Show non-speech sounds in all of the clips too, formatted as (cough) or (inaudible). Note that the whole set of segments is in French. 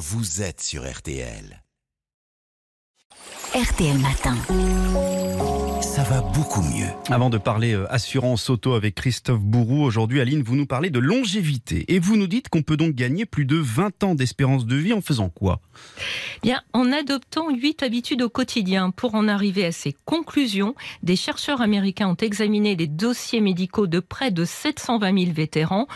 vous êtes sur RTL. RTL Matin. Ça va beaucoup mieux. Avant de parler euh, assurance auto avec Christophe Bourou, aujourd'hui Aline, vous nous parlez de longévité et vous nous dites qu'on peut donc gagner plus de 20 ans d'espérance de vie en faisant quoi? Bien, en adoptant 8 habitudes au quotidien pour en arriver à ces conclusions, des chercheurs américains ont examiné les dossiers médicaux de près de 720 000 vétérans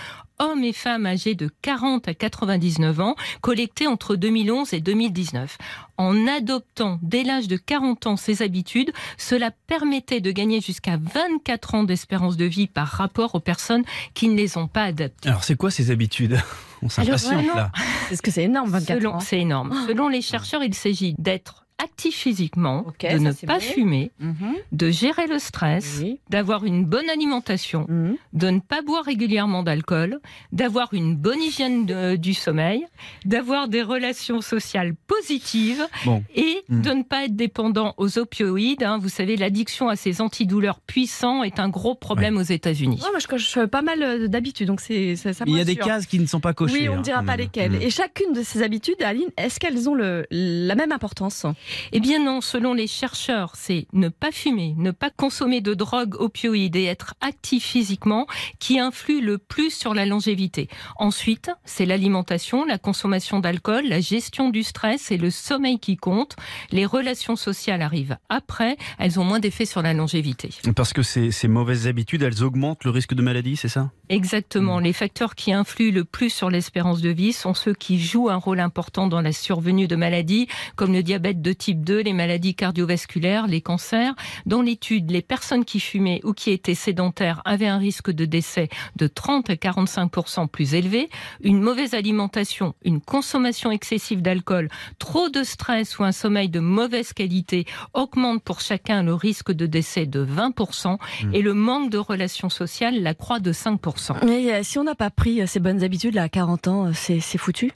hommes et femmes âgés de 40 à 99 ans, collectés entre 2011 et 2019. En adoptant dès l'âge de 40 ans ces habitudes, cela permettait de gagner jusqu'à 24 ans d'espérance de vie par rapport aux personnes qui ne les ont pas adoptées. Alors c'est quoi ces habitudes? (laughs) On s'impatiente là. Est-ce que c'est énorme, 24 Selon, ans c'est énorme. Selon les chercheurs, il s'agit d'être actif physiquement, de ne pas fumer, Mhm. de gérer le stress, Oui. d'avoir une bonne alimentation, Mhm. de ne pas boire régulièrement d'alcool, d'avoir une bonne hygiène de- du sommeil, d'avoir des relations sociales positives Bon. et Mm. de ne pas être dépendant aux opioïdes. hein. Vous savez, l'addiction à ces antidouleurs puissants est un gros problème aux États-Unis. Ouais, moi, je coche pas mal euh, d'habitudes, donc c'est ça, Il y a des cases qui ne sont pas cochées. Oui, on hein, ne dira quand pas lesquelles. Mm. Et chacune de ces habitudes, Aline, est-ce qu'elles ont le, la même importance? Eh bien non, selon les chercheurs, c'est ne pas fumer, ne pas consommer de drogue opioïdes et être actif physiquement qui influe le plus sur la longévité. Ensuite, c'est l'alimentation, la consommation d'alcool, la gestion du stress et le sommeil qui comptent. Les relations sociales arrivent après, elles ont moins d'effet sur la longévité. Parce que ces, ces mauvaises habitudes, elles augmentent le risque de maladie, c'est ça? Exactement. Les facteurs qui influent le plus sur l'espérance de vie sont ceux qui jouent un rôle important dans la survenue de maladies comme le diabète de type 2, les maladies cardiovasculaires, les cancers. Dans l'étude, les personnes qui fumaient ou qui étaient sédentaires avaient un risque de décès de 30 à 45% plus élevé. Une mauvaise alimentation, une consommation excessive d'alcool, trop de stress ou un sommeil de mauvaise qualité augmentent pour chacun le risque de décès de 20% et le manque de relations sociales l'accroît de 5 Mais euh, si on n'a pas pris euh, ces bonnes habitudes là, à 40 ans, euh, c'est c'est foutu.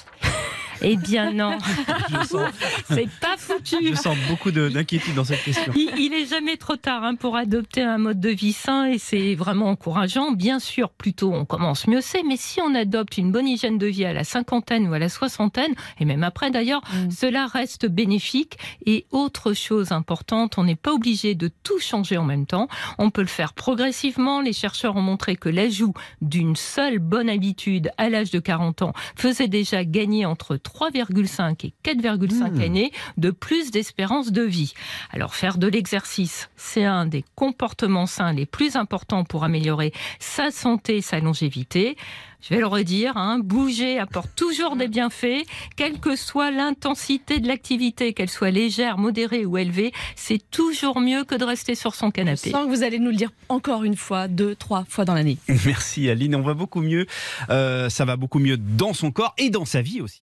Eh bien non, (laughs) c'est pas foutu. je sens beaucoup de- d'inquiétude dans cette question. Il, il est jamais trop tard hein, pour adopter un mode de vie sain et c'est vraiment encourageant. Bien sûr, plus tôt on commence, mieux c'est. Mais si on adopte une bonne hygiène de vie à la cinquantaine ou à la soixantaine, et même après d'ailleurs, Mm. cela reste bénéfique. Et autre chose importante, on n'est pas obligé de tout changer en même temps. On peut le faire progressivement. Les chercheurs ont montré que l'ajout d'une seule bonne habitude à l'âge de 40 ans faisait déjà gagner entre 3,5 et 4,5 Mmh. années de plus d'espérance de vie. Alors faire de l'exercice, c'est un des comportements sains les plus importants pour améliorer sa santé, sa longévité. Je vais le redire, hein, bouger apporte toujours des bienfaits, quelle que soit l'intensité de l'activité, qu'elle soit légère, modérée ou élevée, c'est toujours mieux que de rester sur son Je canapé. sens que vous allez nous le dire encore une fois, deux, trois fois dans l'année. (laughs) Merci Aline, on va beaucoup mieux. Euh, ça va beaucoup mieux dans son corps et dans sa vie aussi.